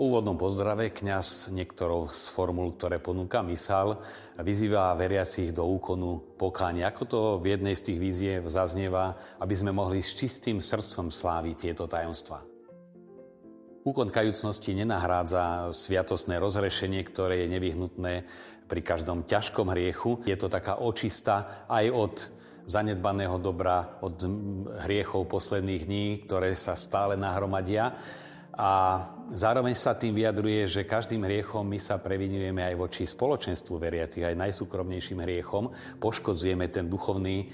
Úvodnom pozdrave kňaz niektorou z formul, ktoré ponúka mysal, vyzýva veriacich do úkonu pokánia. Ako to v jednej z tých víziev zaznieva, aby sme mohli s čistým srdcom sláviť tieto tajomstvá. Úkon kajúcnosti nenahrádza sviatostné rozrešenie, ktoré je nevyhnutné pri každom ťažkom hriechu. Je to taká očista aj od zanedbaného dobra, od hriechov posledných dní, ktoré sa stále nahromadia a zároveň sa tým vyjadruje, že každým hriechom my sa previnujeme aj voči spoločenstvu veriacich, aj najsúkromnejším hriechom. Poškodzujeme ten duchovný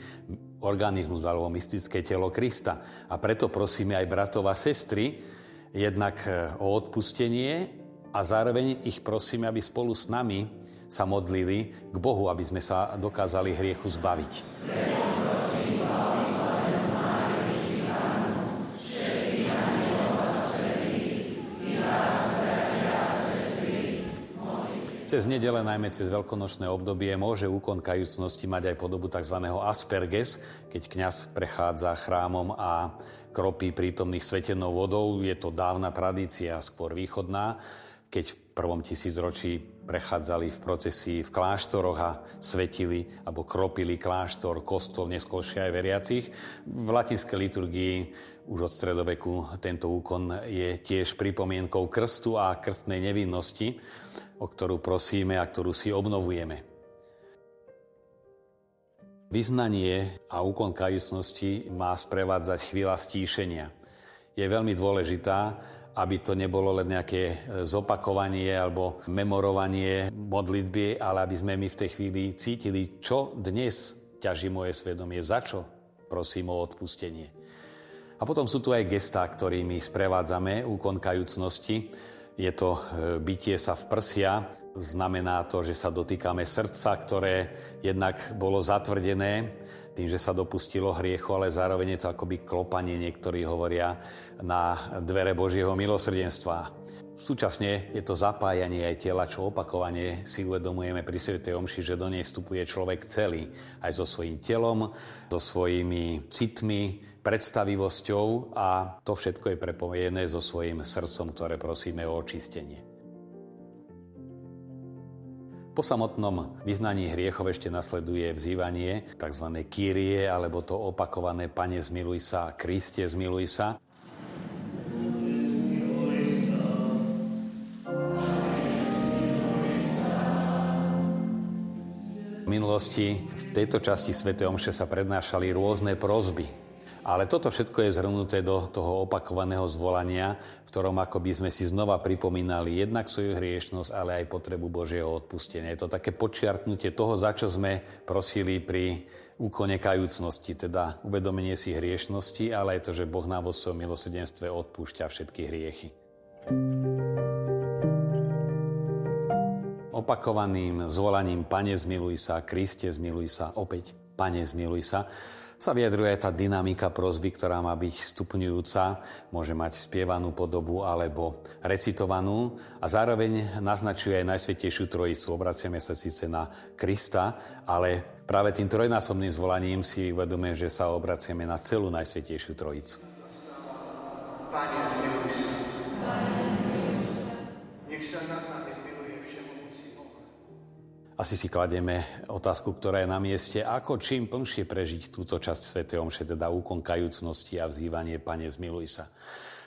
organizmus alebo mystické telo Krista. A preto prosíme aj bratov a sestry jednak e, o odpustenie a zároveň ich prosíme, aby spolu s nami sa modlili k Bohu, aby sme sa dokázali hriechu zbaviť. Cez nedele, najmä cez veľkonočné obdobie, môže úkon kajúcnosti mať aj podobu tzv. asperges, keď kňaz prechádza chrámom a kropí prítomných svetenou vodou. Je to dávna tradícia, skôr východná, keď v prvom tisícročí prechádzali v procesii v kláštoroch a svetili alebo kropili kláštor, kostol, neskôršie aj veriacich. V latinskej liturgii už od stredoveku tento úkon je tiež pripomienkou krstu a krstnej nevinnosti o ktorú prosíme a ktorú si obnovujeme. Vyznanie a úkon kajúcnosti má sprevádzať chvíľa stíšenia. Je veľmi dôležitá, aby to nebolo len nejaké zopakovanie alebo memorovanie modlitby, ale aby sme my v tej chvíli cítili, čo dnes ťaží moje svedomie, za čo prosím o odpustenie. A potom sú tu aj gestá, ktorými sprevádzame úkon kajúcnosti. Je to e, bytie sa v prsia, znamená to, že sa dotýkame srdca, ktoré jednak bolo zatvrdené tým, že sa dopustilo hriechu, ale zároveň je to akoby klopanie, niektorí hovoria, na dvere Božieho milosrdenstva. Súčasne je to zapájanie aj tela, čo opakovane si uvedomujeme pri Sv. Omši, že do nej vstupuje človek celý, aj so svojím telom, so svojimi citmi, predstavivosťou a to všetko je prepojené so svojím srdcom, ktoré prosíme o očistenie. Po samotnom vyznaní hriechov ešte nasleduje vzývanie tzv. Kyrie, alebo to opakované Pane zmiluj sa, Kriste zmiluj sa. V minulosti v tejto časti Sv. Omše sa prednášali rôzne prozby ale toto všetko je zhrnuté do toho opakovaného zvolania, v ktorom ako by sme si znova pripomínali jednak svoju hriešnosť, ale aj potrebu Božieho odpustenia. Je to také počiarknutie toho, za čo sme prosili pri úkone kajúcnosti, teda uvedomenie si hriešnosti, ale aj to, že Boh nám vo svojom milosedenstve odpúšťa všetky hriechy. Opakovaným zvolaním Pane zmiluj sa, Kriste zmiluj sa, opäť Pane zmiluj sa, sa vyjadruje tá dynamika prozby, ktorá má byť stupňujúca, môže mať spievanú podobu alebo recitovanú a zároveň naznačuje aj Najsvetejšiu Trojicu. Obraciame sa síce na Krista, ale práve tým trojnásobným zvolaním si uvedomuje, že sa obraciame na celú Najsvetejšiu Trojicu. Pane, zmiluj sa. Nech sa nad asi si kladieme otázku, ktorá je na mieste, ako čím plnšie prežiť túto časť Sv. Omše, teda úkon kajúcnosti a vzývanie Pane zmiluj sa.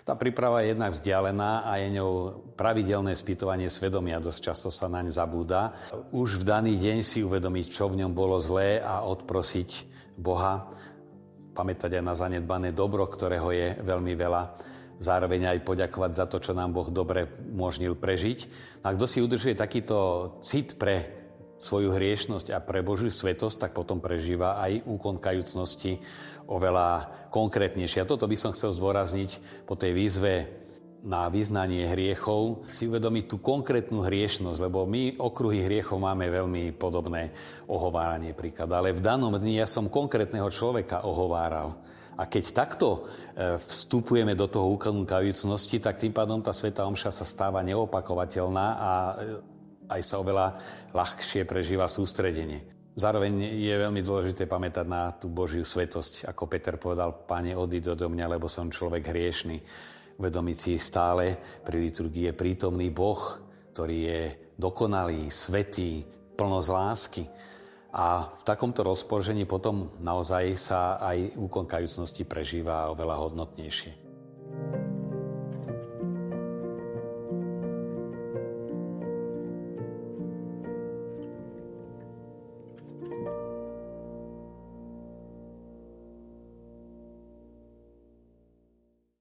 Tá príprava je jednak vzdialená a je ňou pravidelné spýtovanie svedomia. Dosť často sa naň zabúda. Už v daný deň si uvedomiť, čo v ňom bolo zlé a odprosiť Boha. Pamätať aj na zanedbané dobro, ktorého je veľmi veľa zároveň aj poďakovať za to, čo nám Boh dobre umožnil prežiť. A kto si udržuje takýto cit pre svoju hriešnosť a pre Božiu svetosť, tak potom prežíva aj úkon kajúcnosti oveľa konkrétnejšie. A toto by som chcel zdôrazniť po tej výzve na vyznanie hriechov, si uvedomiť tú konkrétnu hriešnosť, lebo my okruhy hriechov máme veľmi podobné ohováranie príklad. Ale v danom dni ja som konkrétneho človeka ohováral. A keď takto e, vstupujeme do toho úkonu kajúcnosti, tak tým pádom tá Sveta Omša sa stáva neopakovateľná a e, aj sa oveľa ľahšie prežíva sústredenie. Zároveň je veľmi dôležité pamätať na tú Božiu svetosť, ako Peter povedal, Pane, odíď do mňa, lebo som človek hriešný. uvedomiť si stále pri liturgii je prítomný Boh, ktorý je dokonalý, svetý, plnosť lásky. A v takomto rozpoložení potom naozaj sa aj úkon kajúcnosti prežíva oveľa hodnotnejšie.